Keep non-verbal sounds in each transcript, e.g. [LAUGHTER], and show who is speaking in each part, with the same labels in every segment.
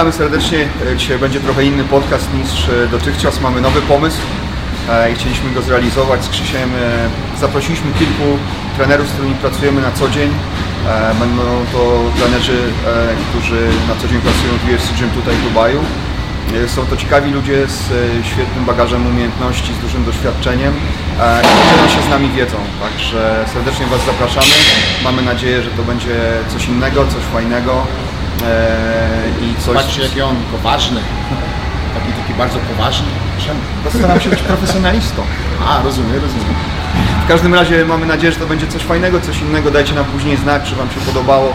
Speaker 1: Witamy serdecznie. E, Dzisiaj będzie trochę inny podcast niż e, dotychczas. Mamy nowy pomysł e, i chcieliśmy go zrealizować z Krzysiem. Zaprosiliśmy kilku trenerów, z którymi pracujemy na co dzień. Będą to trenerzy, którzy na co dzień pracują w UFC Gym tutaj w Dubaju. Są to ciekawi ludzie z świetnym bagażem umiejętności, z dużym doświadczeniem i podzielą się z nami wiedzą. Także serdecznie Was zapraszamy. Mamy nadzieję, że to będzie coś innego, coś fajnego e, i coś...
Speaker 2: Patrzcie jaki on poważny. Taki, taki bardzo poważny.
Speaker 1: Postaram się być profesjonalistą.
Speaker 2: A, rozumiem, rozumiem.
Speaker 1: W każdym razie mamy nadzieję, że to będzie coś fajnego, coś innego. Dajcie nam później znać, czy Wam się podobało.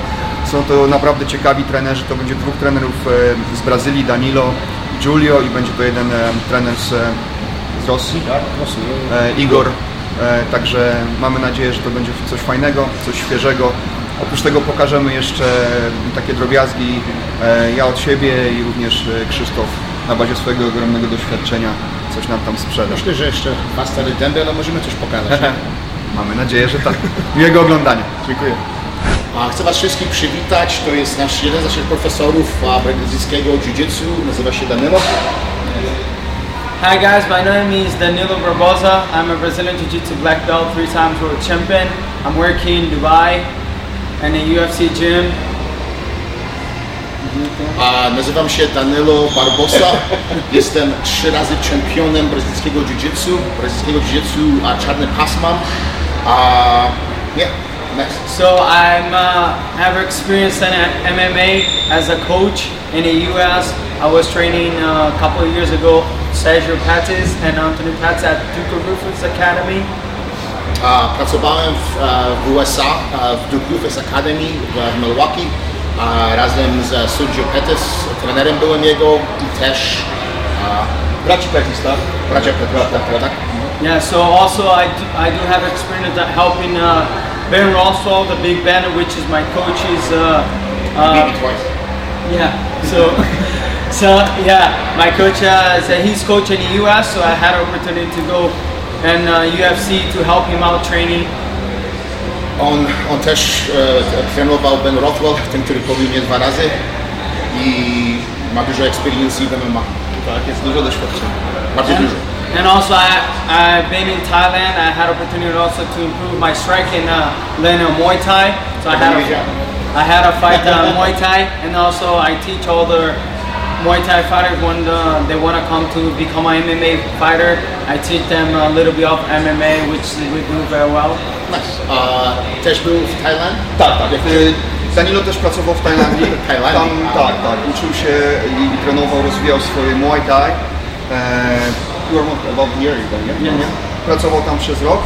Speaker 1: Są to naprawdę ciekawi trenerzy. To będzie dwóch trenerów e, z Brazylii, Danilo i Giulio i będzie to jeden e, trener z, z Rosji,
Speaker 2: Tak,
Speaker 1: Igor. Także mamy nadzieję, że to będzie coś fajnego, coś świeżego. Oprócz tego pokażemy jeszcze takie drobiazgi e, ja od siebie i również e, Krzysztof na bazie swojego ogromnego doświadczenia coś nam tam sprzeda.
Speaker 2: Myślę, że jeszcze dwa stare dęby, ale możemy coś pokazać. [LAUGHS]
Speaker 1: Mamy nadzieję, że tak. Miłego oglądania. Dziękuję.
Speaker 2: A chcę Was wszystkich przywitać. To jest nasz jeden z naszych profesorów brazylijskiego jiu-jitsu. Nazywa się Danilo.
Speaker 3: Hi guys, my name is Danilo Barbosa. I'm a Brazilian Jiu-Jitsu black belt, three times world champion. I'm working in Dubai and a UFC gym.
Speaker 2: A, nazywam się Danilo Barbosa. [LAUGHS] Jestem trzy razy czempionem brazylijskiego jiu-jitsu. Brazylijskiego jiu-jitsu a czarny pas mam. A, yeah, next.
Speaker 3: So I'm uh, have experience in MMA as a coach in the US. I was training uh, a couple of years ago Sergio Patis and Anthony Pats at Duke Rufus Academy.
Speaker 2: A, pracowałem w, w USA w Duke Rufus Academy w Milwaukee a, razem z Sergio Pettis, trenerem byłem jego i też
Speaker 1: Braci Petis, tak?
Speaker 2: a, bracia Pettis, tak, tak.
Speaker 3: Yeah, so also I do, I do have experience at helping uh, Ben Roswell, the big Ben, which is my coach, is uh,
Speaker 2: Maybe
Speaker 3: uh,
Speaker 2: twice.
Speaker 3: yeah. So, [LAUGHS] so yeah, my coach, uh, he's coach in the U.S., so I had opportunity to go and uh, UFC to help him out training.
Speaker 2: On, on też e, trenował Ben Rothwell, ten, który pobił mnie dwa razy i ma dużo experience w MMA.
Speaker 1: Tak, jest dużo doświadczenia.
Speaker 2: Bardzo
Speaker 3: And,
Speaker 2: dużo.
Speaker 3: and also I, I've been in Thailand. I had opportunity also to improve my strike in uh, learning Muay Thai. So I had a, I had a fight uh, Muay Thai, and also I teach all the Muay Thai fighters when uh, they want to come to become an MMA fighter. I teach them a little bit of MMA, which we do very well.
Speaker 2: Nice. A, też był w Tajlandii?
Speaker 1: Tak, tak. Y, Danilo też pracował w Tajlandii. [LAUGHS]
Speaker 2: Tajlandii.
Speaker 1: Tam, tak, tak. Uczył się i, trenował, rozwijał swoje Muay Thai. E, about a year ago, nie?
Speaker 3: Nie.
Speaker 1: nie? Pracował tam przez rok.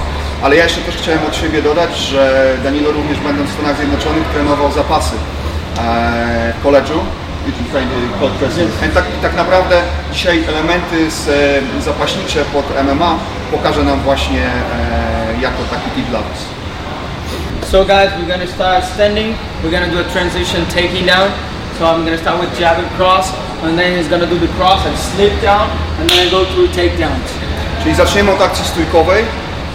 Speaker 1: Ale ja jeszcze też chciałem od siebie dodać, że Danilo również będąc w Stanach Zjednoczonych trenował zapasy e, w koledżu. Cold Pressing. I tak, tak naprawdę dzisiaj elementy z, e, zapaśnicze pod MMA pokaże nam właśnie e, jako taki tip dla Was.
Speaker 3: So guys, we're gonna start standing. We're gonna do a transition taking down. So I'm gonna start with jab and cross, and then he's gonna do the cross and slip down, and then I go through takedowns.
Speaker 1: Czyli zaczniemy od akcji stójkowej,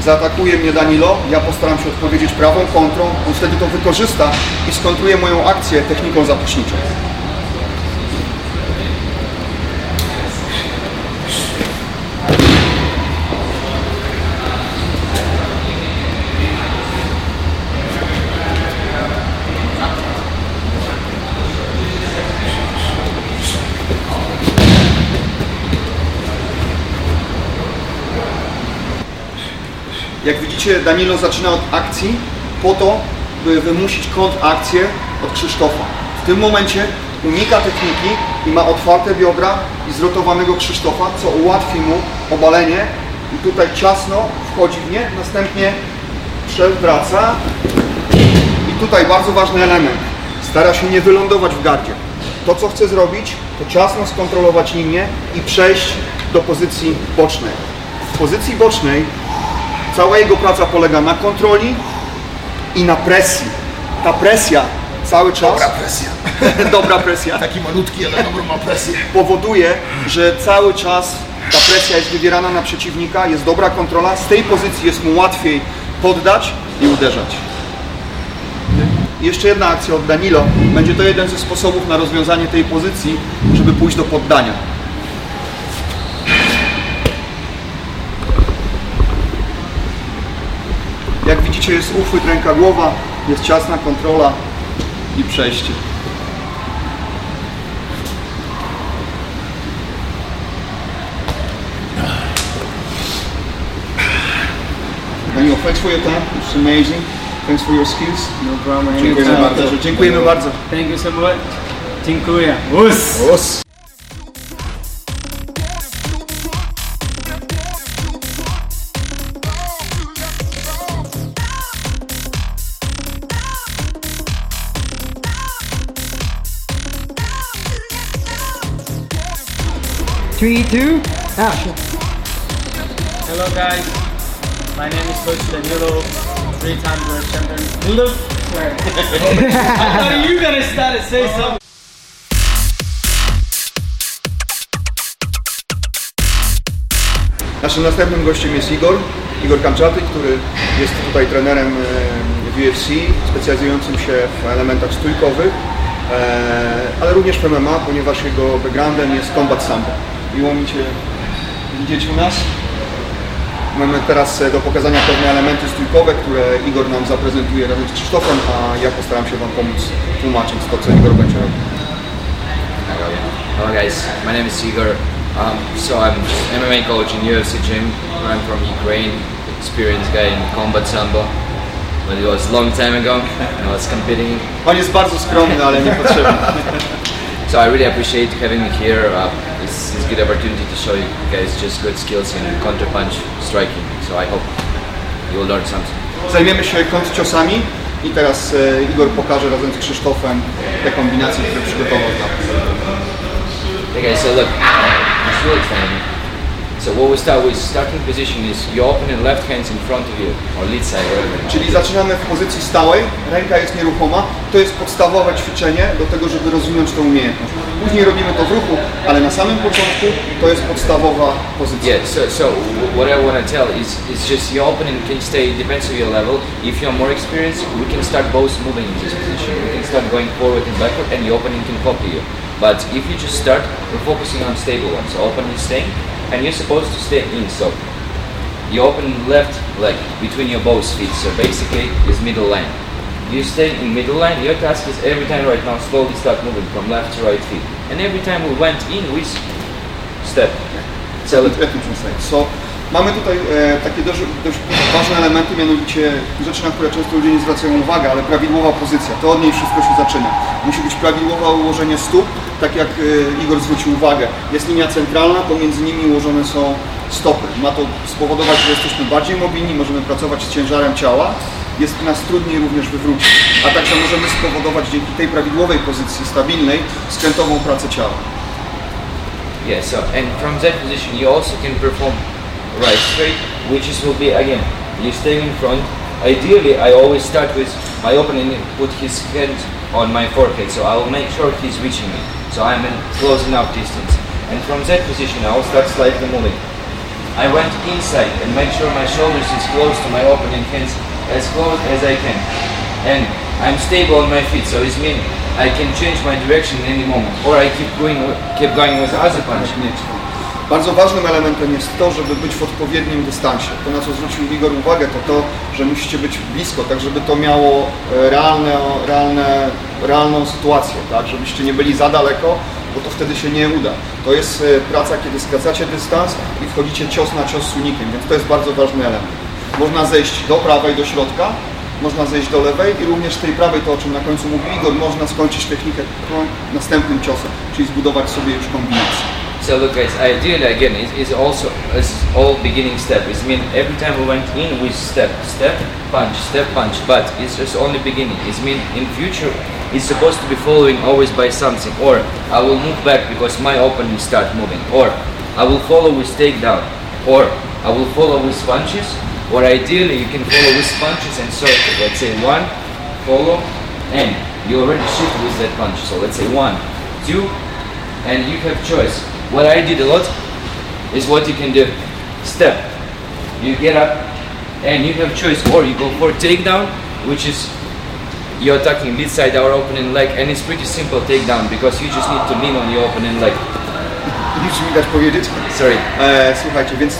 Speaker 1: zaatakuje mnie Danilo, ja postaram się odpowiedzieć prawą kontrą, on wtedy to wykorzysta i skontruje moją akcję techniką zapaśniczą. Jak widzicie, Danilo zaczyna od akcji po to, by wymusić kontrakcję od Krzysztofa. W tym momencie unika techniki i ma otwarte biodra i zrotowanego Krzysztofa, co ułatwi mu obalenie i tutaj ciasno wchodzi w nie, następnie przewraca i tutaj bardzo ważny element. Stara się nie wylądować w gardzie. To, co chce zrobić, to ciasno skontrolować linię i przejść do pozycji bocznej. W pozycji bocznej cała jego praca polega na kontroli i na presji. Ta presja cały czas...
Speaker 2: Dobra presja. [LAUGHS]
Speaker 1: Dobra presja.
Speaker 2: Taki malutki, ale dobrą ma presję.
Speaker 1: powoduje, że cały czas ta presja jest wywierana na przeciwnika, jest dobra kontrola, z tej pozycji jest mu łatwiej poddać i uderzać. Jeszcze jedna akcja od Danilo. Będzie to jeden ze sposobów na rozwiązanie tej pozycji, żeby pójść do poddania. Jak widzicie jest uchwyt ręka-głowa, jest ciasna kontrola i przejście. Daniel, thanks for your time. It's amazing. Thanks for your skills.
Speaker 3: No problem.
Speaker 1: Dziękujemy bardzo. Dziękujemy bardzo.
Speaker 3: Thank you so much. Dziękuję. Us.
Speaker 1: Os.
Speaker 4: Three, two, action.
Speaker 3: Hello guys. My name is Coach Danilo. Three times world champion. Look. [LAUGHS] I thought you gonna start to say something.
Speaker 1: Naszym następnym gościem jest Igor. Igor Kamczaty, który jest tutaj trenerem e, w UFC, specjalizującym się w elementach stójkowych, e, ale również w MMA, ponieważ jego backgroundem jest combat sambo. Mi Cię widzieć u nas. Mamy teraz do pokazania pewne elementy stójkowe, które Igor nam zaprezentuje razem z Krzysztofem, a ja postaram się Wam pomóc tłumacząc to, co Igor będzie robił.
Speaker 5: Hello guys, my name is Igor. Um, so I'm MMA coach in UFC gym. I'm from Ukraine, experienced guy in combat sambo. But it was long time ago. I was competing.
Speaker 1: On jest bardzo skromny, ale niepotrzebny. [LAUGHS]
Speaker 5: So I really appreciate having me here. Uh, it's, it's a good opportunity to show you guys just good skills in counter punch striking. So I hope you will learn something.
Speaker 1: Zajmiemy się kontrciosami i teraz e, Igor pokaże razem z Krzysztofem te kombinacje, które przygotował dla nas.
Speaker 5: Okay so look, just really explain. So what we start with starting position is you open the left hands in front of you or lead side, whatever.
Speaker 1: Czyli zaczynamy w pozycji stałej, ręka jest nieruchoma. To jest podstawowe ćwiczenie do tego, żeby rozwinąć tą umiejętność. Później robimy to w ruchu, ale na samym początku to jest podstawowa pozycja.
Speaker 5: Yeah, so, so what I want to tell is, is just your opening can stay, depends on your level. If you're more experienced, we can start both moving in this position. We can start going forward and backward and the opening can copy you. But if you just start, we're focusing on stable ones. So opening is staying and you're supposed to stay in. So you open left leg between your both feet. So basically is middle line. You stay in middle line, your task is every time right now slowly start moving from left to right feet. And every time we went in, we step.
Speaker 1: Me translate. So, mamy tutaj e, takie dość, dość ważne elementy, mianowicie rzeczy, na które często ludzie nie zwracają uwagi, ale prawidłowa pozycja. To od niej wszystko się zaczyna. Musi być prawidłowe ułożenie stóp, tak jak e, Igor zwrócił uwagę. Jest linia centralna, pomiędzy nimi ułożone są stopy. Ma to spowodować, że jesteśmy bardziej mobilni, możemy pracować z ciężarem ciała. Jest nas trudniej również wywrócić, a także możemy spowodować dzięki tej prawidłowej pozycji stabilnej skrętową pracę ciała.
Speaker 5: Yeah, so and from that position you also can perform right straight, which is will be again you stay in front. Ideally, I always start with my opponent put his hand on my forehead, so I will make sure he's reaching me. So I'm in close enough distance, and from that position I will start slightly moving. I went inside and make sure my shoulders is close to my opening hands as close as I can, and I'm stable on my feet, so it means I can change my direction any moment, or I keep going, keep going with other punch.
Speaker 1: Bardzo ważnym elementem jest to, żeby być w odpowiednim dystansie. To, na co zwrócił Igor uwagę, to to, że musicie być blisko, tak żeby to miało e, realne, realne, realną sytuację, tak? żebyście nie byli za daleko, bo to wtedy się nie uda. To jest e, praca, kiedy skracacie dystans i wchodzicie cios na cios z unikiem, więc to jest bardzo ważny element. Można zejść do prawej, do środka, można zejść do lewej i również z tej prawej, to o czym na końcu mówił Igor, można skończyć technikę następnym ciosem, czyli zbudować sobie już kombinację.
Speaker 5: So look guys, ideally again is also is all beginning step. It's mean every time we went in we step, step, punch, step, punch, but it's just only beginning. It's mean in future it's supposed to be following always by something. Or I will move back because my opening start moving. Or I will follow with takedown. Or I will follow with punches. Or ideally you can follow with punches and so let's say one, follow, and you already shift with that punch. So let's say one, two, and you have choice. What I did a lot is what you can do. Step. You get up and you have choice or you go for takedown, which is you're attacking mid side our opening leg and it's pretty simple takedown because you just need to lean on your opening leg.
Speaker 1: Nic mi dać powiedzieć?
Speaker 5: Sorry.
Speaker 1: E, słuchajcie, więc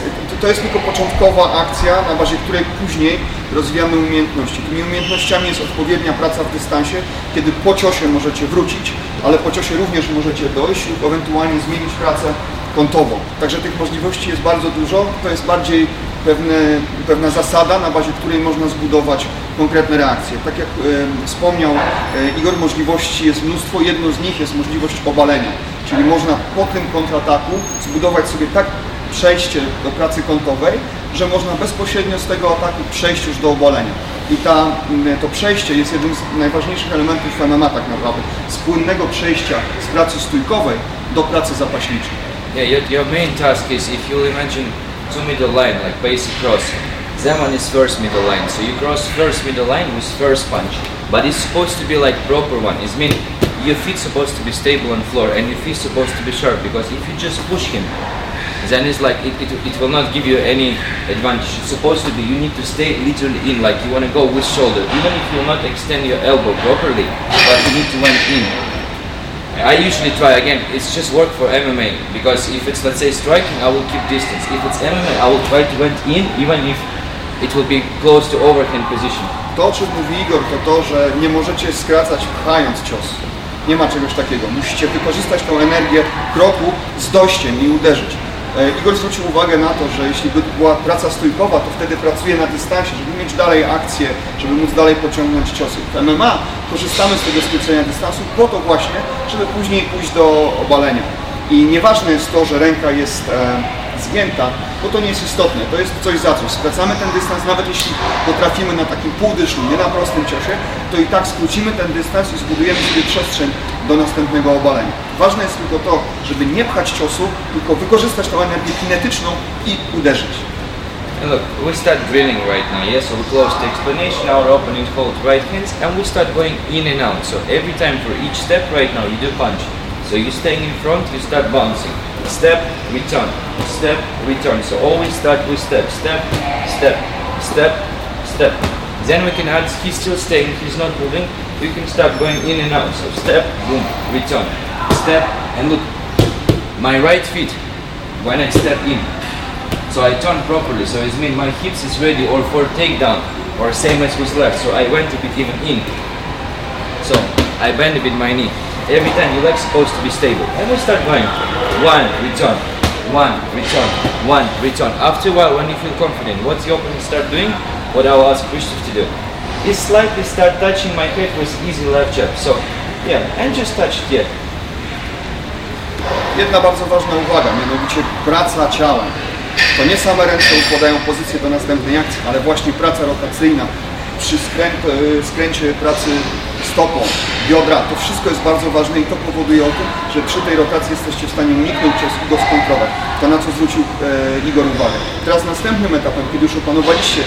Speaker 1: to, jest tylko początkowa akcja, na bazie której później rozwijamy umiejętności. Tymi umiejętnościami jest odpowiednia praca w dystansie, kiedy po ciosie możecie wrócić, ale po ciosie również możecie dojść lub ewentualnie zmienić pracę kątową. Także tych możliwości jest bardzo dużo. To jest bardziej pewne, pewna zasada, na bazie której można zbudować konkretne reakcje. Tak jak e, wspomniał e, Igor, możliwości jest mnóstwo. Jedną z nich jest możliwość obalenia. Czyli można po tym kontrataku zbudować sobie tak przejście do pracy kątowej, że można bezpośrednio z tego ataku przejść już do obalenia. I ta, to przejście jest jednym z najważniejszych elementów MMA tak naprawdę. Z płynnego przejścia z pracy stójkowej do pracy zapaśniczej.
Speaker 5: Yeah, your, your main task is if you imagine two middle line, like basic cross. That one is first middle line. So you cross first middle line with first punch. But it's supposed to be like proper one. It's mean your feet supposed to be stable on floor and your feet supposed to be sharp because if you just push him, then it's like it, it, it will not give you any advantage. It's supposed to be you need to stay literally in, like you want to go with shoulder, even if you will not extend your elbow properly, but you need to went in. I usually try again. It's just work for MMA because if it's let's say striking, I will keep distance. If it's MMA, I will try to went in, even if it will be close to overhand position.
Speaker 1: To, czym mówi Igor, to to, że nie możecie skracać pchając cios. Nie ma czegoś takiego. Musicie wykorzystać tą energię kroku z dojściem i uderzyć. E, Igor zwrócił uwagę na to, że jeśli by była praca stójkowa, to wtedy pracuje na dystansie, żeby mieć dalej akcję, żeby móc dalej pociągnąć ciosy. W MMA korzystamy z tego skrócenia dystansu po to właśnie, żeby później pójść do obalenia. I nieważne jest to, że ręka jest e, zgięta, bo to nie jest istotne, to jest coś za coś. Skracamy ten dystans, nawet jeśli potrafimy na takim półdyszlu, nie na prostym ciosie, to i tak skrócimy ten dystans i zbudujemy sobie przestrzeń do następnego obalenia. Ważne jest tylko to, żeby nie pchać ciosu, tylko wykorzystać tą energię kinetyczną i uderzyć.
Speaker 5: Look, we start drilling right now, yes? So we close the explanation, our opening hold right hands, and we start going in and out. So every time for each step right now, you do punch. So you staying in front, you start bouncing. Step, return, step, return. So always start with step, step, step, step, step. Then we can add, he's still staying, he's not moving. You can start going in and out. So step, boom, return, step, and look, my right feet, when I step in, so I turn properly, so it means my hips is ready or for takedown, or same as with left, so I went a bit even in. So I bend a bit my knee. Every time your leg's supposed to be stable. And we start going. One, return. One, return. One, return. After a while, when you feel confident, what the opponent start doing, what I will ask Christoph to do, is slightly start touching my head with easy left jab. So, yeah, and just touch it, yeah.
Speaker 1: Jedna bardzo ważna uwaga, mianowicie praca ciałem. To nie same ręce układają pozycję do następnej akcji, ale właśnie praca rotacyjna przy skręt, e, skręcie pracy stopą, biodra, to wszystko jest bardzo ważne i to powoduje o tym, że przy tej rotacji jesteście w stanie uniknąć ciosu i go skontrować. To na co zwrócił e, Igor uwagę. Teraz następnym etapem, kiedy już opanowaliście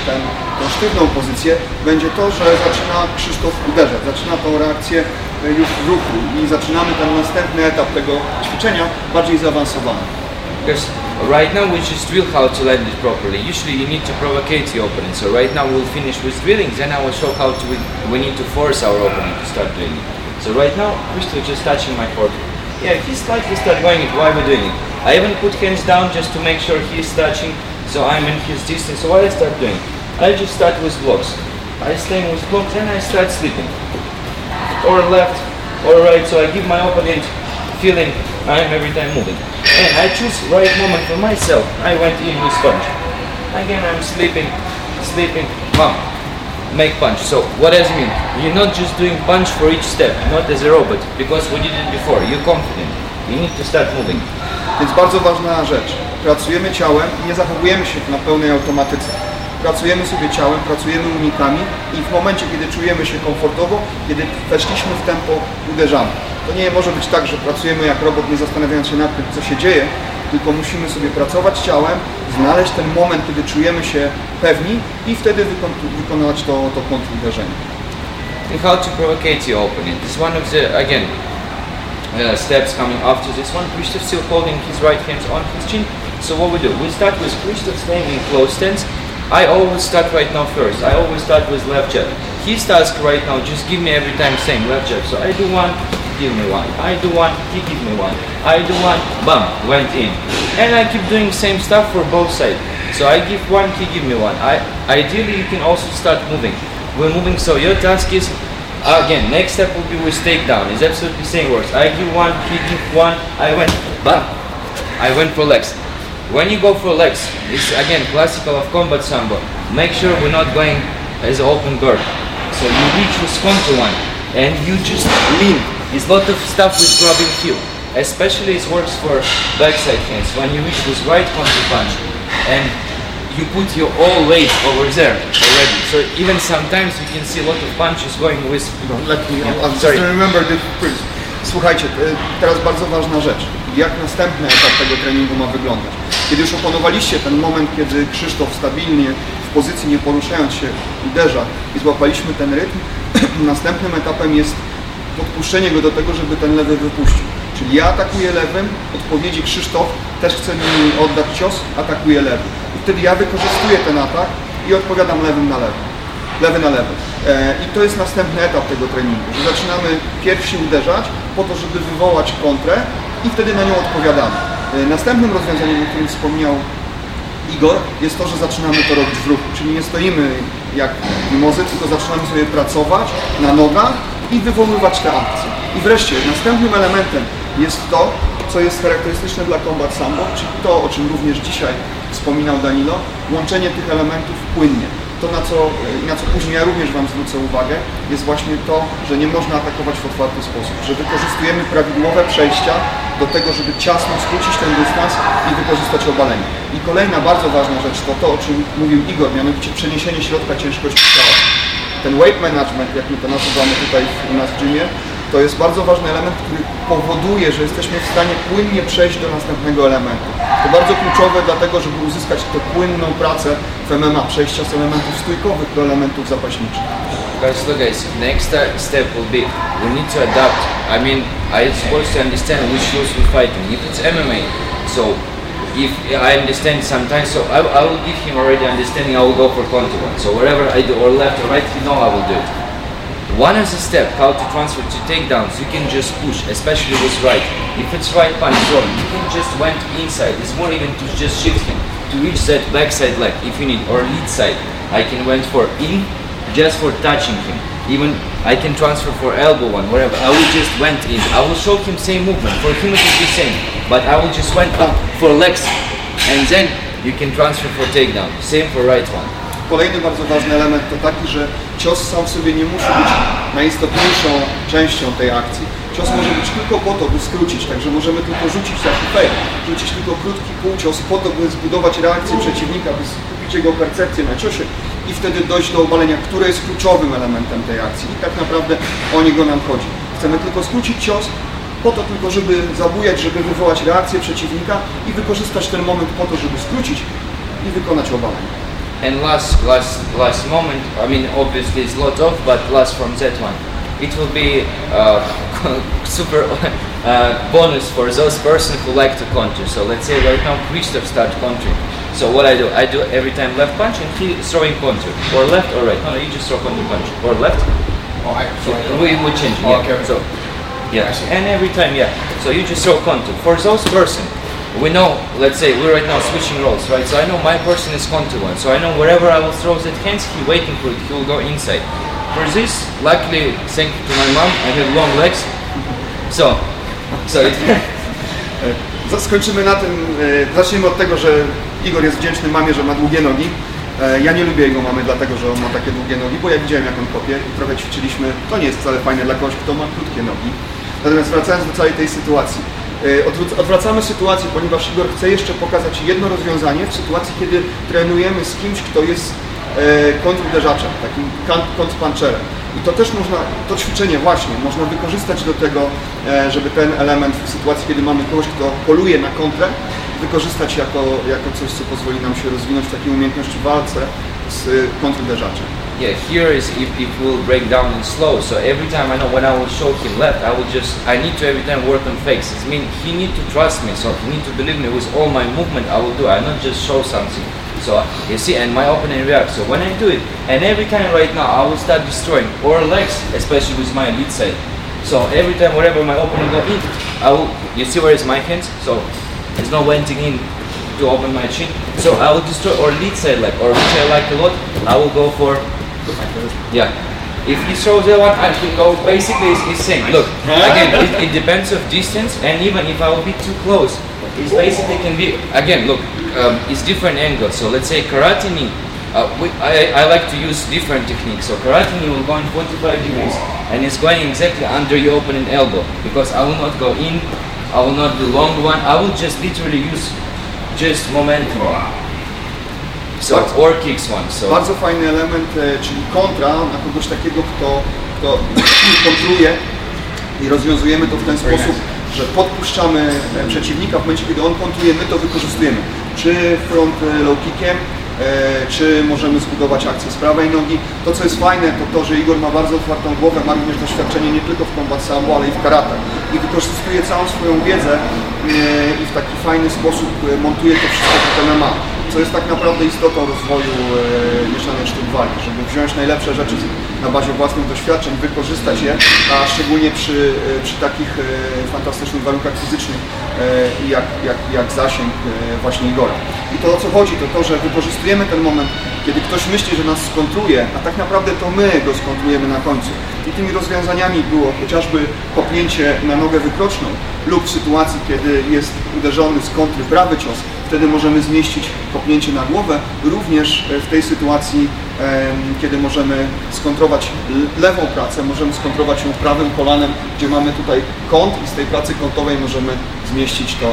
Speaker 1: tą sztywną pozycję, będzie to, że zaczyna Krzysztof uderzać, zaczyna tą reakcję e, już w ruchu i zaczynamy ten następny etap tego ćwiczenia bardziej zaawansowany.
Speaker 5: Because right now we just drill how to land it properly. Usually you need to provocate the opponent. So right now we'll finish with drilling, then I will show how to we, we need to force our opponent to start doing it. So right now, Crystal just touching my forehead. Yeah, he's slightly start going it while we're doing it. I even put hands down just to make sure he's touching, so I'm in his distance. So what I start doing? I just start with blocks. I stay with blocks, then I start slipping. Or left, or right, so I give my opponent feeling I'm every time moving. And I choose right moment for myself. I went in with sponge. Again, I'm sleeping, sleeping, bam, make punch. So what does it mean? You're not just doing punch for each step, not as a robot, because we did it before. You're confident. You need to start moving.
Speaker 1: Więc bardzo ważna rzecz. Pracujemy ciałem i nie zachowujemy się na pełnej automatyce. Pracujemy sobie ciałem, pracujemy unikami i w momencie, kiedy czujemy się komfortowo, kiedy weszliśmy w tempo, uderzamy. To nie może być tak, że pracujemy jak robot, nie zastanawiając się nad tym, co się dzieje, tylko musimy sobie pracować ciałem, znaleźć ten moment, kiedy czujemy się pewni i wtedy wykon- wykonać to, to kontruderzenie.
Speaker 5: And how to provocate your opponent. This is one of the again uh, steps coming after this one. Krzysztof still holding his right hand on his chin. So what we do? We start with Krzysztof staying in close stance. I always start right now first. I always start with left jab. His task right now, just give me every time same left jab. So I do one, give me one. I do one, he give me one. I do one, bam, went in. And I keep doing same stuff for both sides. So I give one, he give me one. I ideally you can also start moving. We're moving, so your task is again. Next step will be with takedown. It's absolutely same words. I give one, he give one. I went, bam. I went for legs. When you go for legs, it's again classical of combat sambo. Make sure we're not going as open guard. So you reach with counter one and you just lean. It's a lot of stuff with grabbing heel. Especially it works for backside hands. When you reach with right counter punch and you put your all weight over there already. So even sometimes you can see a lot of punches going with
Speaker 1: Let me,
Speaker 5: Yeah,
Speaker 1: I'm
Speaker 5: sorry.
Speaker 1: remember the pulse. Słuchajcie, e, teraz bardzo ważna rzecz. Jak następny etap tego treningu ma wyglądać? Kiedy już opanowaliście ten moment, kiedy Krzysztof stabilnie w pozycji nie poruszając się uderza i złapaliśmy ten rytm, [CLEARS THROAT] następnym etapem jest podpuszczenie go do tego, żeby ten lewy wypuścił. Czyli ja atakuję lewym, odpowiedzi Krzysztof też chce mi oddać cios, atakuje lewy. I wtedy ja wykorzystuję ten atak i odpowiadam lewym na lewy lewy na lewy. E, I to jest następny etap tego treningu, że zaczynamy pierwsi uderzać po to, żeby wywołać kontrę i wtedy na nią odpowiadamy. E, Następnym rozwiązaniem, o którym wspomniał Igor, jest to, że zaczynamy to robić w ruchu, czyli nie stoimy jak mimozy, tylko zaczynamy sobie pracować na nogach i wywoływać te akcje. I wreszcie następnym elementem jest to, co jest charakterystyczne dla Combat Sambo, czyli to, o czym również dzisiaj wspominał Danilo, łączenie tych elementów płynnie. To, na co, na co później ja również Wam zwrócę uwagę, jest właśnie to, że nie można atakować w otwarty sposób, że wykorzystujemy prawidłowe przejścia do tego, żeby ciasno skrócić ten dystans i wykorzystać obalenie. I kolejna bardzo ważna rzecz to to, o czym mówił Igor, mianowicie przeniesienie środka ciężkości ciała. Ten weight management, jak my to nazywamy tutaj u nas w gymie, to jest bardzo ważny element, który powoduje, że jesteśmy w stanie płynnie przejść do następnego elementu. To bardzo kluczowe dlatego, żeby uzyskać tę płynną pracę w MMA, przejścia z elementów stójkowych do elementów zapaśniczych.
Speaker 5: Guys, guys, next step will be we need to adapt. I mean, I supposed to understand which rules we're fighting. If it's MMA, so if I understand sometimes, so I, I will give him already understanding. I will go for counter one. So wherever I do, or left or right, you know I will do it. One is a step how to transfer to takedowns. You can just push, especially with right. If it's right punch thrown, you can just went inside. It's more even to just shift him to reach that backside leg if you need, or lead side. I can went for in just for touching him. Even I can transfer for elbow one. I will just went in. I will show him same movement. For him it will be same, but I will just went up for legs, and then you can transfer for takedown. Same for right one.
Speaker 1: Kolejny bardzo ważny element to taki, że cios sam w sobie nie musi być najistotniejszą częścią tej akcji. Cios może być tylko po to, by skrócić, także możemy tylko rzucić taki fake, rzucić tylko krótki półcios po to, by zbudować reakcję przeciwnika, by skupić jego percepcję na ciosie i wtedy dojść do obalenia, które jest kluczowym elementem tej akcji. I tak naprawdę o niego nam chodzi. Chcemy tylko skrócić cios, po to tylko, żeby zabujać, żeby wywołać reakcję przeciwnika i wykorzystać ten moment po to, żeby skrócić i wykonać obalenie.
Speaker 5: And last, last, last moment. I mean, obviously it's lot of, but last from that one, it will be uh, [LAUGHS] super uh, bonus for those person who like to counter. So let's say right now Christoph start countering. So what I do, I do every time left punch and he is throwing counter, or left or right. No, no, you just throw counter punch, or left.
Speaker 2: Oh, I,
Speaker 5: So we would change. Yeah.
Speaker 2: Okay.
Speaker 5: So yeah, and every time yeah. So you just throw contour. For those person, we know. Let's say we're right now switching roles, right? So I know my person is contour one. So I know wherever I will throw that hands, he waiting for it. He will go inside. For this, luckily, thank you to my mom, I have long legs. So, so it, [LAUGHS]
Speaker 1: Za- Skończymy na tym, zaczniemy od tego, że Igor jest wdzięczny mamie, że ma długie nogi. E, Ja nie lubię jego mamy dlatego, że on ma takie długie nogi, bo ja widziałem jak on kopie i trochę ćwiczyliśmy. To nie jest wcale fajne dla kogoś, kto ma krótkie nogi. Natomiast wracając do całej tej sytuacji. E, Odwracamy sytuację, ponieważ Igor chce jeszcze pokazać jedno rozwiązanie w sytuacji, kiedy trenujemy z kimś, kto jest e, kontruderzaczem, takim kontrpuncherem. I to też można, to ćwiczenie właśnie, można wykorzystać do tego, żeby ten element w sytuacji, kiedy mamy kogoś, kto poluje na kontrę, wykorzystać jako, jako coś, co pozwoli nam się rozwinąć w takiej umiejętności w walce z kontruderzaczem.
Speaker 5: Yeah, here is if it will break down in slow. So every time I know when I will show him left, I will just I need to every time work on fakes. It means he need to trust me. So he need to believe me with all my movement I will do. I not just show something. So you see, and my opponent reacts. So when I do it, and every time right now I will start destroying or legs, especially with my lead side. So every time wherever my opponent go in, I will. You see where is my hands? So there's not venting in to open my chin. So I will destroy or lead side leg or which I like a lot. I will go for yeah. If he shows that one, I can go basically it's, it's same. Look, again, it, it depends of distance and even if I will be too close, it's basically can be, again, look, um, it's different angles. So let's say karate knee, uh, we, I, I like to use different techniques. So karate knee will go in 45 degrees and it's going exactly under your opening elbow because I will not go in, I will not do long one, I will just literally use just momentum. So, or kicks one. So.
Speaker 1: Bardzo fajny element, e, czyli kontra na kogoś takiego, kto, kto kontruje i rozwiązujemy to w ten sposób, że podpuszczamy e, przeciwnika w momencie, kiedy on kontruje, my to wykorzystujemy. Czy front e, low kickiem, czy możemy zbudować akcję z prawej nogi. To, co jest fajne, to to, że Igor ma bardzo otwartą głowę, ma również doświadczenie nie tylko w combat sambo, ale i w karate. I wykorzystuje całą swoją wiedzę e, i w taki fajny sposób e, montuje to wszystko w MMA co jest tak naprawdę istotą rozwoju e, walki, żeby wziąć najlepsze rzeczy na bazie własnych doświadczeń, wykorzystać je, a szczególnie przy, e, przy takich e, fantastycznych warunkach fizycznych e, jak, jak, jak zasięg właśnie Igora. I to o co chodzi, to to, że wykorzystujemy ten moment, kiedy ktoś myśli, że nas skontruje, a tak naprawdę to my go skontrujemy na końcu. I tymi rozwiązaniami było chociażby kopnięcie na nogę wykroczną lub w sytuacji, kiedy jest uderzony z kontry prawy cios, wtedy możemy zmieścić kopnięcie na głowę. Również w tej sytuacji, kiedy możemy skontrować lewą pracę, możemy skontrować ją prawym kolanem, gdzie mamy tutaj kąt i z tej pracy kątowej możemy zmieścić to,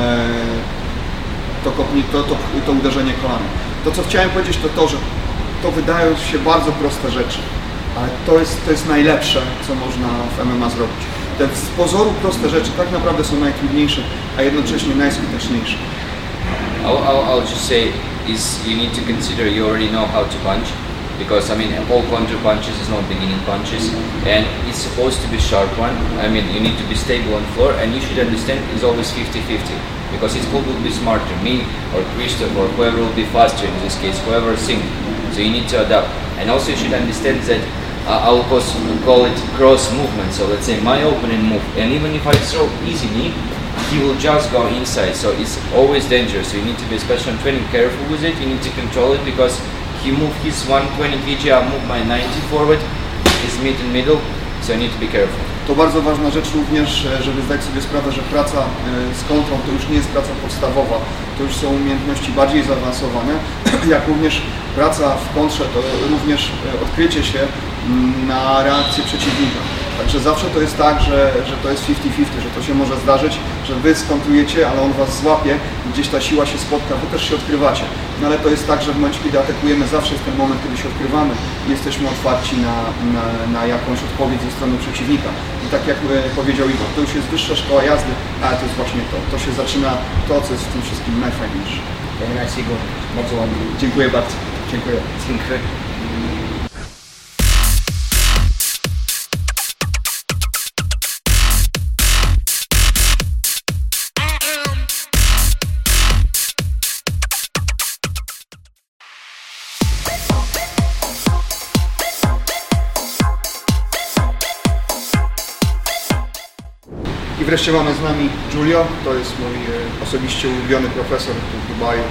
Speaker 1: e, to, to, to, to uderzenie kolanem. To, co chciałem powiedzieć, to to, że to wydają się bardzo proste rzeczy, ale to jest, to jest najlepsze, co można w MMA zrobić. Te z pozoru proste rzeczy tak naprawdę są najtrudniejsze, a jednocześnie najskuteczniejsze.
Speaker 5: I'll, I'll, I'll just say is you need to consider you already know how to punch because I mean all counter punches is not beginning punches and it's supposed to be sharp one. I mean you need to be stable on floor and you should understand it's always 50-50 because it's who will be smarter, me or Christoph or whoever will be faster in this case, whoever sing. So you need to adapt and also you should understand that uh, I'll call, it cross movement. So let's say my opening move and even if I throw easily he will just go inside. So it's always dangerous. So you need to be especially on training. Careful with it. You need to control it because he moved his 120 kg I moved my 90 forward. His mid and middle. So you need to be careful.
Speaker 1: To bardzo ważna rzecz również, e, żeby zdać sobie sprawę, że praca e, z kontrą to już nie jest praca podstawowa, to już są umiejętności bardziej zaawansowane, [CLEARS THROAT] jak również praca w kontrze to również e, odkrycie się mm, na reakcję przeciwnika. Także zawsze to jest tak, że, że to jest 50-50, że to się może zdarzyć, że wy skontrujecie, ale on was złapie i gdzieś ta siła się spotka, wy też się odkrywacie. No ale to jest tak, że w momencie, kiedy atakujemy, zawsze jest ten moment, kiedy się odkrywamy i jesteśmy otwarci na, na, na jakąś odpowiedź ze strony przeciwnika. I tak jak e, powiedział Igor, to już jest wyższa szkoła jazdy, ale to jest właśnie to. To się zaczyna to, co jest w tym wszystkim najfajniejsze.
Speaker 5: very nice Igor bardzo ładnie
Speaker 1: Dziękuję bardzo. Dziękuję.
Speaker 5: dziękuję
Speaker 1: I wreszcie mamy z nami Giulio, to jest mój e, osobiście ulubiony profesor tu w Dubaju.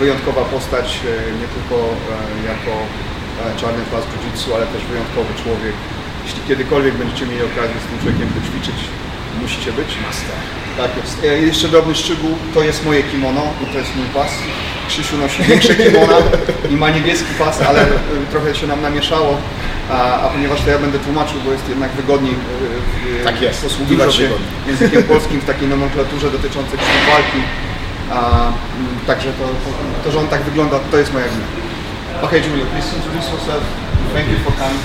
Speaker 1: Wyjątkowa postać, e, nie tylko e, jako czarny pas jiu-jitsu, ale też wyjątkowy człowiek. Jeśli kiedykolwiek będziecie mieli okazję z tym człowiekiem poćwiczyć, musicie być. Tak jest. Jeszcze drobny szczegół, to jest moje kimono i to jest mój pas. Krzysiu nosi większe kimona i ma niebieski pas, ale trochę się nam namieszało, a, a ponieważ to ja będę tłumaczył, bo jest jednak wygodniej e, e,
Speaker 2: Tak jest,
Speaker 1: posługiwać się
Speaker 2: wygodniej.
Speaker 1: językiem polskim w takiej nomenklaturze dotyczącej walki. A, mm, także to, to, że on tak wygląda, to jest moja wina. Okay, Julio, please introduce yourself. Thank you for coming.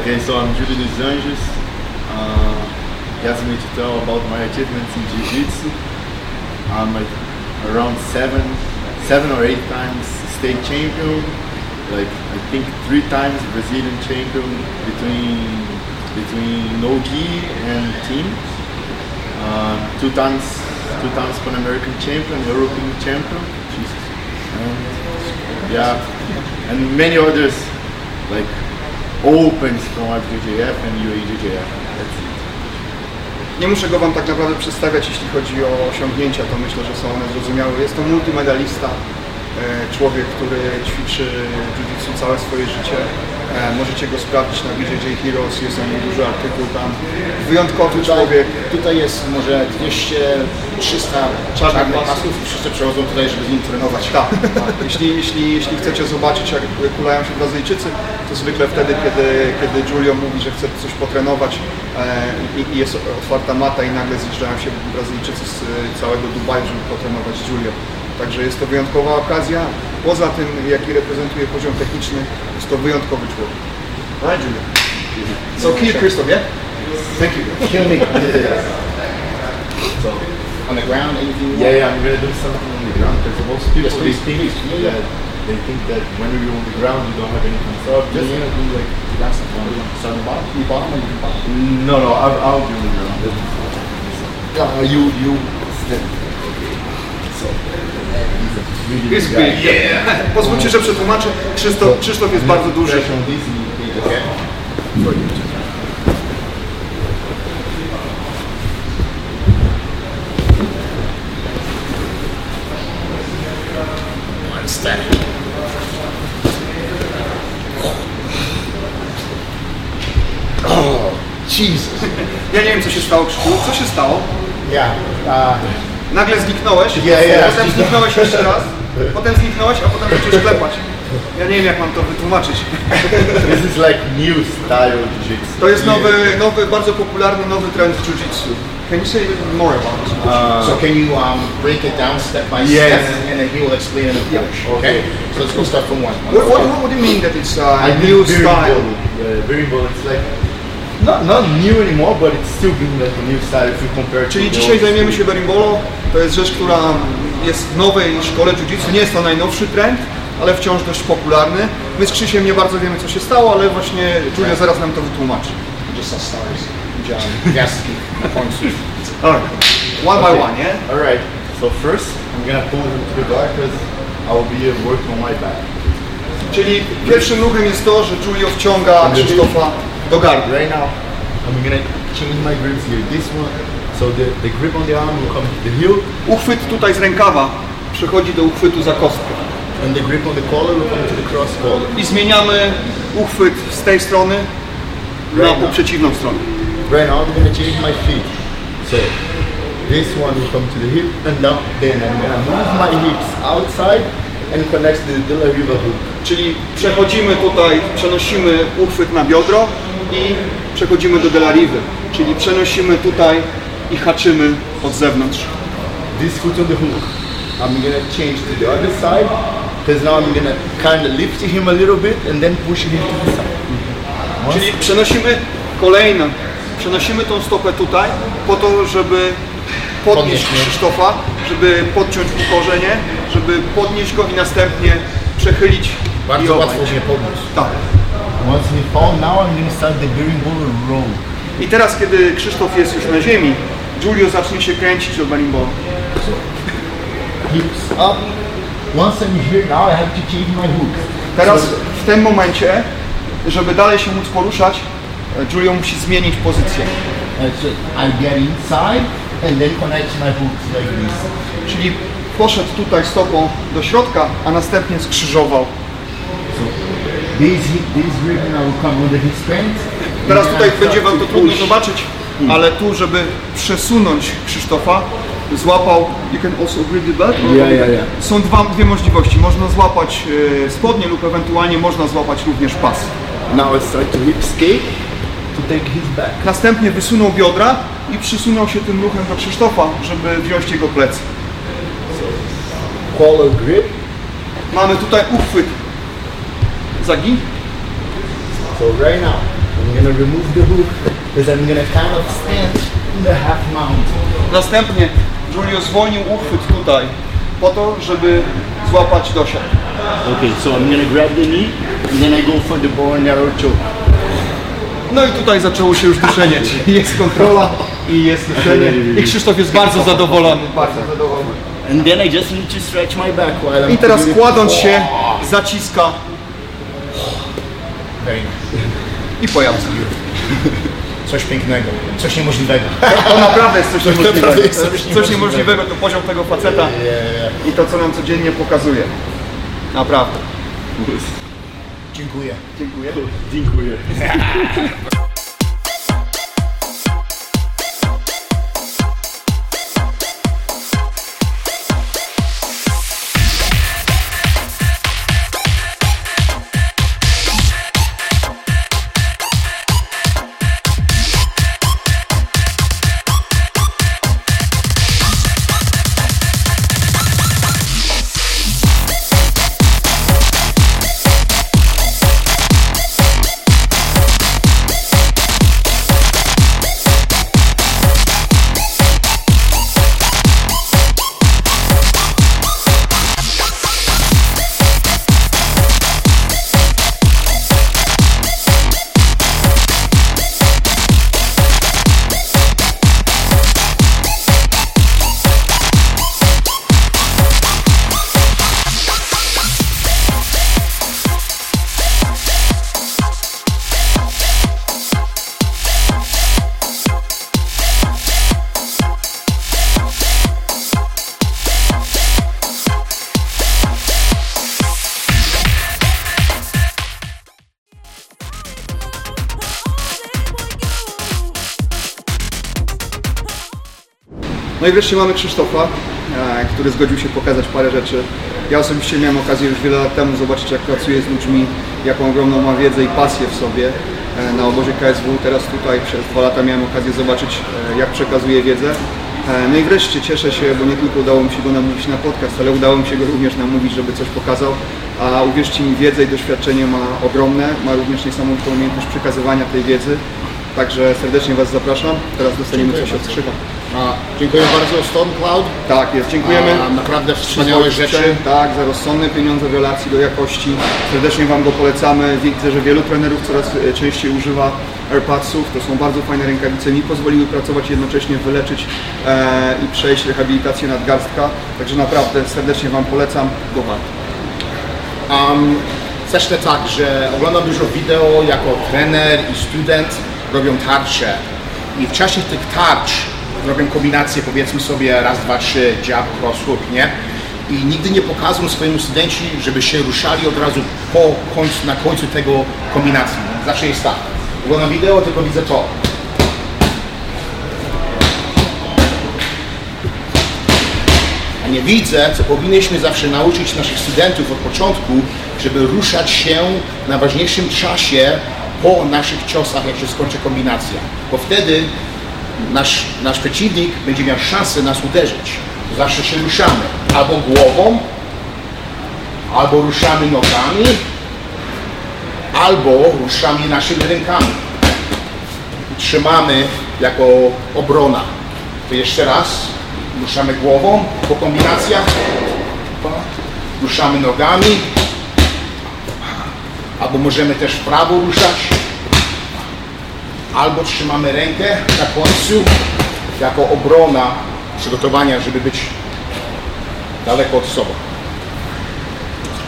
Speaker 6: Okay, so I'm Julio dos Anjos. Uh, he asked me to tell about my achievements in Jiu-Jitsu. I'm like around seven, seven or eight times state champion. Like I think three times Brazilian champion between between no-gi and team. Uh, two times, two times Pan American champion, European champion. And, yeah, and many others like opens from IBJJF and UAJJF. It.
Speaker 1: Nie muszę go Wam tak naprawdę przedstawiać, jeśli chodzi o osiągnięcia, to myślę, że są one zrozumiałe. Jest to multimedalista, e, człowiek, który ćwiczy jiu-jitsu całe swoje życie. E, Możecie go sprawdzić na BJJ Heroes, jest nim duży artykuł tam. Wyjątkowy
Speaker 2: Tutaj,
Speaker 1: człowiek.
Speaker 2: tutaj jest może 200-300 czarnych pasów i wszyscy przychodzą tutaj, żeby z nim trenować.
Speaker 1: Tak, tak. Jeśli, jeśli, jeśli chcecie zobaczyć, jak kulają się Brazylijczycy, to zwykle wtedy, kiedy, kiedy Julio mówi, że chce coś potrenować e, i, i jest otwarta mata i nagle zjeżdżają się Brazylijczycy z e, całego Dubaju, żeby potrenować Julio. Także jest to wyjątkowa okazja. Poza tym, jaki reprezentuje poziom techniczny, jest to wyjątkowy człowiek. Right, Julio? So, kill Christoph, yeah? Thank you.
Speaker 2: Kill me. so, on the ground, anything
Speaker 6: Yeah, yeah, I'm gonna do something on the ground because most people
Speaker 2: Yes, please,
Speaker 6: they think
Speaker 2: please. Yeah, yeah.
Speaker 6: that they think that when you're on the ground you don't have anything. So I'm just gonna do like
Speaker 2: You got something on the Start on the bottom? You bottom or you bottom?
Speaker 6: no, no, I'll, I'll do the ground. Yeah, you you step. So he's a really
Speaker 1: Jest
Speaker 6: big
Speaker 1: yeah. Pozwólcie, że przetłumaczę. Krzysztof, Krzysztof jest bardzo duży.
Speaker 2: Step. Oh, Jesus.
Speaker 1: Ja nie wiem, co się stało, Krzysztof. Co się stało?
Speaker 2: Yeah. Uh,
Speaker 1: Nagle zniknąłeś,
Speaker 2: Yeah, yeah.
Speaker 1: potem zniknąłeś jeszcze raz, potem zniknąłeś, a potem zacząłeś klepać. Ja nie wiem, jak mam to wytłumaczyć. [LAUGHS]
Speaker 6: This is like new style jiu-jitsu.
Speaker 1: To jest nowy, nowy, bardzo popularny nowy trend w jiu-jitsu. Can you say more about this?
Speaker 2: so can you um, break it down step by
Speaker 6: Yes.
Speaker 2: step, and then he will explain in a Polish. Okay. So let's go start from one.
Speaker 1: What, what, what do you mean that it's uh, a new
Speaker 6: very
Speaker 1: style?
Speaker 6: bold. Yeah, very bold. It's like not not new anymore, but it's still being like a new style if you compare
Speaker 1: Czyli dzisiaj zajmiemy się berimbolo. To jest rzecz, która jest w nowej szkole jiu-jitsu. Nie jest to najnowszy trend, ale wciąż dość popularny. My z Krzysiem nie bardzo wiemy, co się stało, ale właśnie Julia zaraz nam to wytłumaczy.
Speaker 2: Just a stars. John. Yes. Na końcu.
Speaker 1: Alright. One by one, nie?
Speaker 6: All right. So first, I'm gonna pull him to the back because I will be working on my back.
Speaker 1: Czyli pierwszym ruchem jest to, że Julio wciąga Krzysztofa do gardła.
Speaker 6: Right now, I'm gonna change my grips here. This one. So the, the grip on the arm will come to the heel,
Speaker 1: Uchwyt tutaj z rękawa przechodzi do uchwytu za kostkę.
Speaker 6: and the grip on the collar will come to the cross collar.
Speaker 1: I zmieniamy uchwyt z tej strony na po przeciwną stronę.
Speaker 6: Right now, I'm gonna change my feet. So this one will come to the hip and down. Then I'm gonna move my hips outside and connect to the De La Riva hook.
Speaker 1: Czyli przechodzimy tutaj, przenosimy uchwyt na biodro i przechodzimy do delariwy. Czyli przenosimy tutaj i haczymy od zewnątrz.
Speaker 6: This foot on the hook. I'm gonna change to the other side because now I'm gonna kind of lift him a little bit and then push him to the side. Once-
Speaker 1: Czyli przenosimy kolejną, przenosimy tą stopę tutaj po to, żeby podnieść
Speaker 2: Podnieść, nie?
Speaker 1: Krzysztofa, żeby podciąć ukorzenie, żeby podnieść go i następnie przechylić i
Speaker 2: Bardzo
Speaker 1: obaj.
Speaker 2: łatwo mnie podnieść.
Speaker 1: Tak.
Speaker 6: Once he fall, now I'm gonna start the berimbolo roll.
Speaker 1: I teraz, kiedy Krzysztof jest już na ziemi, Julio zacznie się kręcić do berimbolo.
Speaker 6: Hips up. Once I'm here, now I have to change my hooks.
Speaker 1: Teraz w tym momencie, żeby dalej się móc poruszać, Julio musi zmienić pozycję.
Speaker 6: I get inside and then connect my hooks like this.
Speaker 1: Czyli poszedł tutaj stopą do środka, a następnie skrzyżował.
Speaker 6: This
Speaker 1: Teraz tutaj będzie Wam to trudno zobaczyć, ale tu, żeby przesunąć Krzysztofa, złapał, you can also grip the belt?
Speaker 6: Yeah, yeah, yeah.
Speaker 1: Są dwa, dwie możliwości. Można złapać e, spodnie lub ewentualnie można złapać również pas.
Speaker 6: Now I start to whip skate to take his back.
Speaker 1: Następnie wysunął biodra i przysunął się tym ruchem do Krzysztofa, żeby wziąć jego plecy.
Speaker 6: Collar grip.
Speaker 1: Mamy tutaj uchwyt. Zagin.
Speaker 6: So right now, I'm gonna remove the hook because I'm gonna kind of stand in the half mount.
Speaker 1: Następnie Julio zwolnił uchwyt tutaj po to, żeby złapać dosiad.
Speaker 2: Okay, so I'm gonna grab the knee and then I go for the bow and arrow choke.
Speaker 1: No i tutaj zaczęło się już duszenie, jest kontrola i jest duszenie. I Krzysztof jest bardzo zadowolony. Bardzo zadowolony.
Speaker 2: And then I just need to stretch my back while I'm
Speaker 1: I teraz kładąc się, zaciska
Speaker 2: Nice.
Speaker 1: i pojawia.
Speaker 2: Coś pięknego, coś niemożliwego.
Speaker 1: To naprawdę jest coś niemożliwego.
Speaker 2: jest
Speaker 1: To
Speaker 2: coś
Speaker 1: jest coś
Speaker 2: niemożliwego.
Speaker 1: niemożliwego, to poziom tego faceta i to, co nam codziennie pokazuje. Naprawdę.
Speaker 2: Dziękuję.
Speaker 1: Dziękuję.
Speaker 6: Dziękuję. [LAUGHS]
Speaker 1: No i wreszcie mamy Krzysztofa, e, który zgodził się pokazać parę rzeczy. Ja osobiście miałem okazję już wiele lat temu zobaczyć, jak pracuje z ludźmi, jaką ogromną ma wiedzę i pasję w sobie e, na obozie KSW. Teraz tutaj przez dwa lata miałem okazję zobaczyć, e, jak przekazuje wiedzę. No i wreszcie cieszę się, bo nie tylko udało mi się go namówić na podcast, ale udało mi się go również namówić, żeby coś pokazał. A uwierzcie mi, wiedzę i doświadczenie ma ogromne, ma również niesamowitą umiejętność przekazywania tej wiedzy. Także serdecznie Was zapraszam. Teraz dostaniemy coś od Krzycha.
Speaker 2: A, dziękuję bardzo Stone Cloud.
Speaker 1: Tak jest, dziękujemy.
Speaker 2: A, naprawdę wspaniałe rzeczy.
Speaker 1: Tak, za rozsądne pieniądze w relacji do jakości. Serdecznie Wam go polecamy. Widzę, że wielu trenerów coraz e, częściej używa AirPodsów. To są bardzo fajne rękawice. Mi pozwoliły pracować jednocześnie, wyleczyć e, i przejść rehabilitację nadgarstka. Także naprawdę serdecznie Wam polecam. Bo warto.
Speaker 2: Um, zacznę tak, że oglądam dużo wideo jako trener i student robią tarcze i w czasie tych tarcz robią kombinacje powiedzmy sobie raz, dwa, trzy, jab, cross, hook, nie? I nigdy nie pokazują swojemu studenci, żeby się ruszali od razu po końcu, na końcu tego kombinacji. Zawsze jest tak. Oglądam wideo, tylko widzę to. A nie widzę, co powinniśmy zawsze nauczyć naszych studentów od początku, żeby ruszać się na ważniejszym czasie po naszych ciosach, jak się skończy kombinacja. Bo wtedy nasz, nasz przeciwnik będzie miał szansę nas uderzyć. Zawsze się ruszamy albo głową, albo ruszamy nogami, albo ruszamy naszymi rękami. Trzymamy jako obrona. To jeszcze raz. Ruszamy głową po kombinacjach. Ruszamy nogami. Albo możemy też w prawo ruszać. Albo trzymamy rękę na końcu jako obrona przygotowania, żeby być daleko od sobą.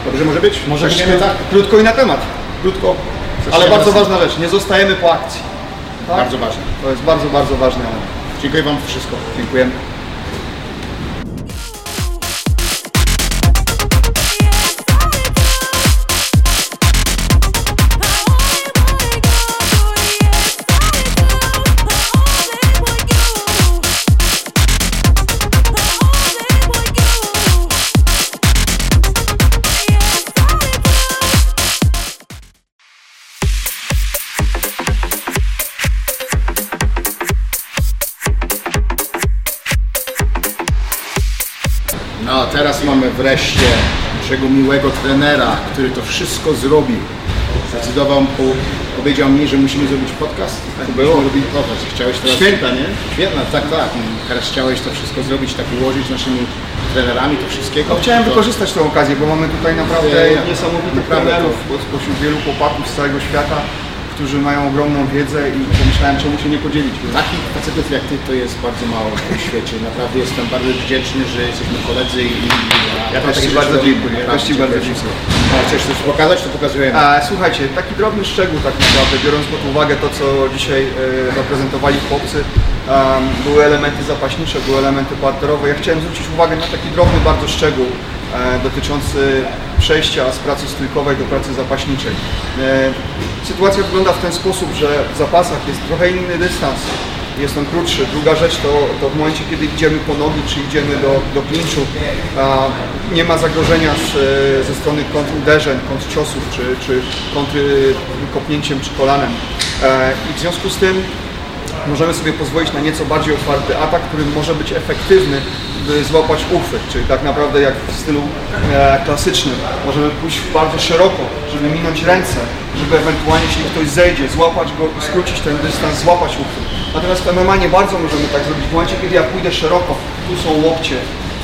Speaker 2: Dobrze może być?
Speaker 1: Może
Speaker 2: Zaczniemy tak?
Speaker 1: krótko i na temat.
Speaker 2: Krótko.
Speaker 1: Ale
Speaker 2: Zaczniemy
Speaker 1: bardzo
Speaker 2: z-
Speaker 1: ważna rzecz, nie zostajemy po akcji. Tak?
Speaker 2: Bardzo ważne.
Speaker 1: To jest bardzo, bardzo ważne.
Speaker 2: Dziękuję Wam wszystko.
Speaker 1: Dziękujemy.
Speaker 2: Teraz mamy wreszcie naszego miłego trenera, który to wszystko zrobił. Zdecydował, po, powiedział mi, że musimy zrobić podcast. Tak było. robić podcast. Chciałeś teraz...
Speaker 1: Święta, nie?
Speaker 2: Świetna, tak, tak. Teraz chciałeś to wszystko zrobić, tak ułożyć naszymi trenerami, to wszystkiego.
Speaker 1: No, chciałem
Speaker 2: to...
Speaker 1: wykorzystać tę okazję, bo mamy tutaj naprawdę
Speaker 2: Ja-
Speaker 1: niesamowitych
Speaker 2: naprawdę
Speaker 1: trenerów spośród wielu chłopaków z całego świata, którzy mają ogromną wiedzę i pomyślałem, czemu się nie podzielić.
Speaker 2: Takich facetów jak ty to jest bardzo mało w świecie. Naprawdę jestem bardzo wdzięczny, że jesteśmy koledzy i
Speaker 1: Ja też Ci bardzo dziękuję, ja też Ci bardzo dziękuję.
Speaker 2: Chcesz coś pokazać, to pokazujemy.
Speaker 1: A, słuchajcie, taki drobny szczegół tak naprawdę, biorąc pod uwagę to, co dzisiaj e, zaprezentowali chłopcy, em, były elementy zapaśnicze, były elementy parterowe. Ja chciałem zwrócić uwagę na taki drobny bardzo szczegół e, dotyczący przejścia z pracy stójkowej do pracy zapaśniczej. E, sytuacja wygląda w ten sposób, że w zapasach jest trochę inny dystans, jest on krótszy. Druga rzecz to, to w momencie, kiedy idziemy po nogi, czy idziemy do, do klinczu, nie ma zagrożenia z, e, ze strony kontruderzeń, kontrciosów, czy, czy kontry kopnięciem, czy kolanem. E, I w związku z tym możemy sobie pozwolić na nieco bardziej otwarty atak, który może być efektywny, by złapać uchwyt, czyli tak naprawdę jak w stylu e, klasycznym. Możemy pójść bardzo szeroko, żeby minąć ręce, żeby ewentualnie, jeśli ktoś zejdzie, złapać go skrócić ten dystans, złapać uchwyt. Natomiast w MMA nie bardzo możemy tak zrobić. W momencie, kiedy ja pójdę szeroko, tu są łokcie,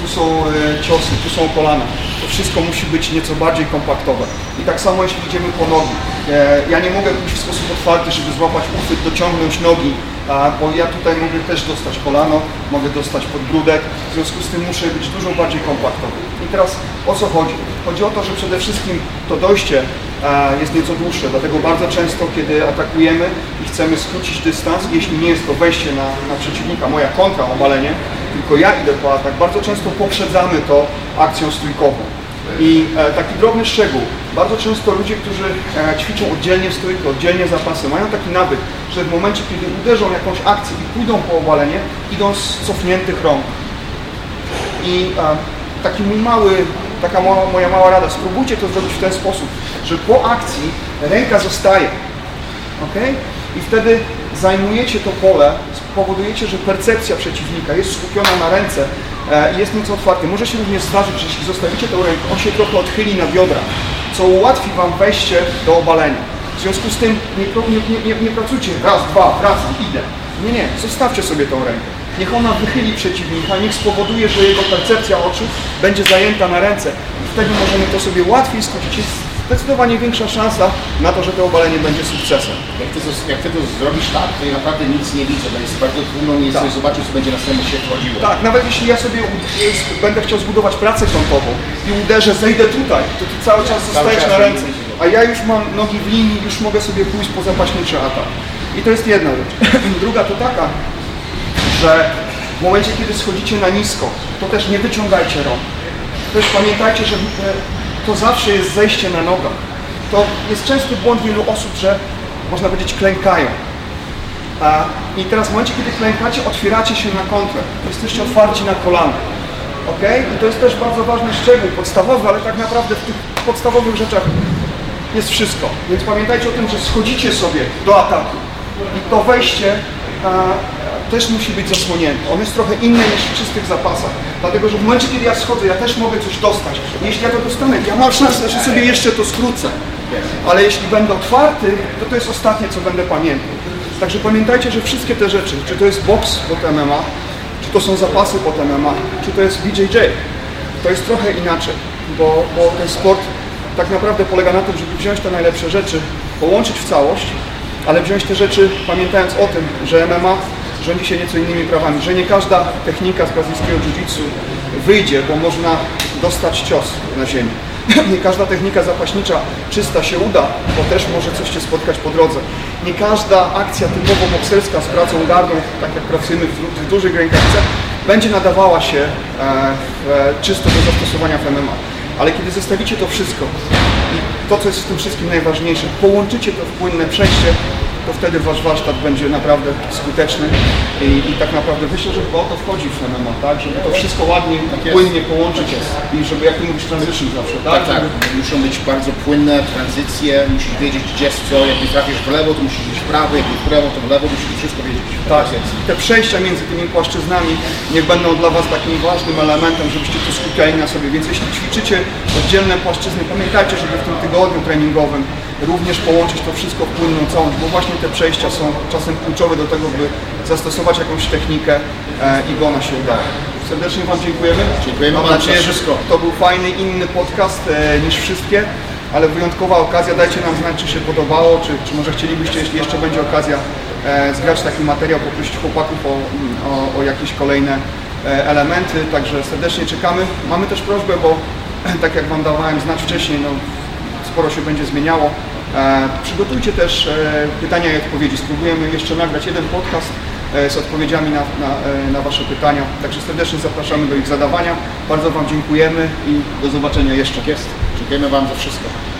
Speaker 1: tu są e, ciosy, tu są kolana. To wszystko musi być nieco bardziej kompaktowe. I tak samo jeśli idziemy po nogi. E, ja nie mogę pójść w sposób otwarty, żeby złapać uchwyt, dociągnąć nogi, a, bo ja tutaj mogę też dostać kolano, mogę dostać podbródek, w związku z tym muszę być dużo bardziej kompaktowy. I teraz o co chodzi? Chodzi o to, że przede wszystkim to dojście a, jest nieco dłuższe, dlatego bardzo często, kiedy atakujemy i chcemy skrócić dystans, jeśli nie jest to wejście na, na przeciwnika, moja kontra, obalenie, tylko ja idę po atak, bardzo często poprzedzamy to akcją stójkową. I e, taki drobny szczegół. Bardzo często ludzie, którzy e, ćwiczą oddzielnie stójkę, oddzielnie zapasy, mają taki nawyk, że w momencie, kiedy uderzą jakąś akcję i pójdą po obalenie, idą z cofniętych rąk. I e, taki mój mały, taka moja mała rada, spróbujcie to zrobić w ten sposób, że po akcji ręka zostaje. ok? I wtedy zajmujecie to pole, spowodujecie, że percepcja przeciwnika jest skupiona na ręce i jest nieco otwarty. Może się również zdarzyć, że jeśli zostawicie tę rękę, on się trochę odchyli na biodra, co ułatwi Wam wejście do obalenia. W związku z tym nie, nie, nie, nie, pracujcie raz, dwa, wracam, idę. Nie, nie, zostawcie sobie tą rękę. Niech ona wychyli przeciwnika, niech spowoduje, że jego percepcja oczu będzie zajęta na ręce. Wtedy możemy to sobie łatwiej skrócić. Jest zdecydowanie większa szansa na to, że to obalenie będzie sukcesem.
Speaker 2: Jak ty, to, jak ty to zrobisz tak, to ja naprawdę nic nie widzę, to jest bardzo trudno mi
Speaker 1: Tak.
Speaker 2: zobaczyć, co będzie następnie się wchodziło.
Speaker 1: Tak, nawet jeśli ja sobie będę chciał zbudować pracę kątową i uderzę, zejdę tutaj, to ty cały czas zostajesz
Speaker 2: czas
Speaker 1: na ręce. A ja już mam nogi w linii, już mogę sobie pójść po zapaśniczy atak. I to jest jedna rzecz. [CLEARS THROAT] Druga to taka, że w momencie, kiedy schodzicie na nisko, to też nie wyciągajcie rąk. Też pamiętajcie, że e, to zawsze jest zejście na nogach. To jest częsty błąd wielu osób, że można powiedzieć klękają. A, I teraz w momencie, kiedy klękacie, otwieracie się na kontrę. Jesteście otwarci na kolana. ok? I to jest też bardzo ważny szczegół, podstawowy, ale tak naprawdę w tych podstawowych rzeczach jest wszystko. Więc pamiętajcie o tym, że schodzicie sobie do ataku. I to wejście też musi być zasłonięte. Ono jest trochę inne niż w czystych zapasach. Dlatego, że w momencie, kiedy ja schodzę, ja też mogę coś dostać. Jeśli ja to dostanę, ja mam szansę, że sobie jeszcze to skrócę. Ale jeśli będę otwarty, to to jest ostatnie, co będę pamiętał. Także pamiętajcie, że wszystkie te rzeczy, czy to jest boks pod MMA, czy to są zapasy pod MMA, czy to jest BJJ, to jest trochę inaczej, bo, bo ten sport tak naprawdę polega na tym, żeby wziąć te najlepsze rzeczy, połączyć w całość, ale wziąć te rzeczy pamiętając o tym, że MMA rządzi się nieco innymi prawami, że nie każda technika z brazylijskiego jiu-jitsu wyjdzie, bo można dostać cios na ziemi. [LAUGHS] Nie każda technika zapaśnicza czysta się uda, bo też może coś Cię spotkać po drodze. Nie każda akcja typowo bokserska z pracą gardą, tak jak pracujemy w, dużych rękawicach, będzie nadawała się e, czysto do zastosowania w MMA. Ale kiedy zestawicie to wszystko i to, co jest w tym wszystkim najważniejsze, połączycie to w płynne przejście, wtedy Wasz warsztat będzie naprawdę skuteczny i, i tak naprawdę myślę, że chyba o to wchodzi w MMA, tak? Żeby to wszystko ładnie,
Speaker 2: jest.
Speaker 1: płynnie połączyć i żeby, jak Ty mówisz, transition zawsze, tak?
Speaker 2: Tak, tak.
Speaker 1: Żeby-
Speaker 2: Muszą być bardzo płynne tranzycje, musisz wiedzieć gdzie jest co, jak nie trafisz w lewo, to musisz iść w prawo, jak w prawo, to w lewo, musisz wszystko wiedzieć.
Speaker 1: Tak, te przejścia między tymi płaszczyznami niech będą dla Was takim ważnym elementem, żebyście tu skupiali na sobie. Więc jeśli ćwiczycie oddzielne płaszczyzny, pamiętajcie, żeby w tym tygodniu treningowym również połączyć to wszystko w płynną całość, bo właśnie te przejścia są czasem kluczowe do tego, by zastosować jakąś technikę e, i by ona się udała. Serdecznie Wam dziękujemy.
Speaker 2: Dziękujemy
Speaker 1: Mam nadzieję, że
Speaker 2: wszystko.
Speaker 1: to był fajny, inny podcast e, niż wszystkie, ale wyjątkowa okazja. Dajcie nam znać, czy się podobało, czy, czy może chcielibyście, jeśli jeszcze będzie okazja, e, zgrać taki materiał, poprosić chłopaków o, o, o jakieś kolejne elementy. Także serdecznie czekamy. Mamy też prośbę, bo [CLEARS THROAT] tak jak Wam dawałem znać wcześniej, no, sporo się będzie zmieniało. E, przygotujcie też e, pytania i odpowiedzi. Spróbujemy jeszcze nagrać jeden podcast e, z odpowiedziami na, na, na Wasze pytania. Także serdecznie zapraszamy do ich zadawania. Bardzo Wam dziękujemy i do zobaczenia jeszcze.
Speaker 2: Jest. Dziękujemy Wam za wszystko.